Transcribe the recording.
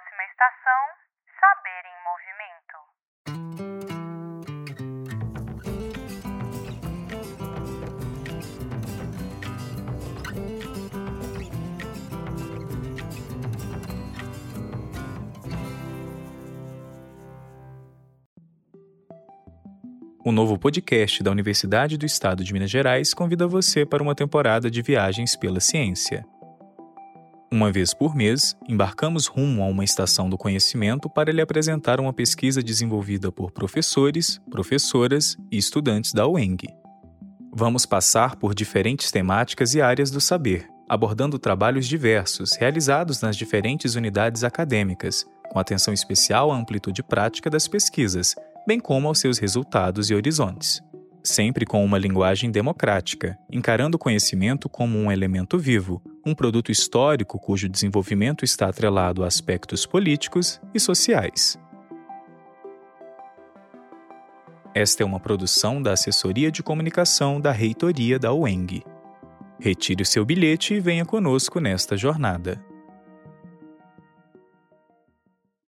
Próxima estação: Saber em Movimento. O novo podcast da Universidade do Estado de Minas Gerais convida você para uma temporada de viagens pela ciência. Uma vez por mês, embarcamos rumo a uma estação do conhecimento para lhe apresentar uma pesquisa desenvolvida por professores, professoras e estudantes da UENG. Vamos passar por diferentes temáticas e áreas do saber, abordando trabalhos diversos realizados nas diferentes unidades acadêmicas, com atenção especial à amplitude prática das pesquisas, bem como aos seus resultados e horizontes. Sempre com uma linguagem democrática, encarando o conhecimento como um elemento vivo, um produto histórico cujo desenvolvimento está atrelado a aspectos políticos e sociais. Esta é uma produção da Assessoria de Comunicação da Reitoria da UENG. Retire o seu bilhete e venha conosco nesta jornada.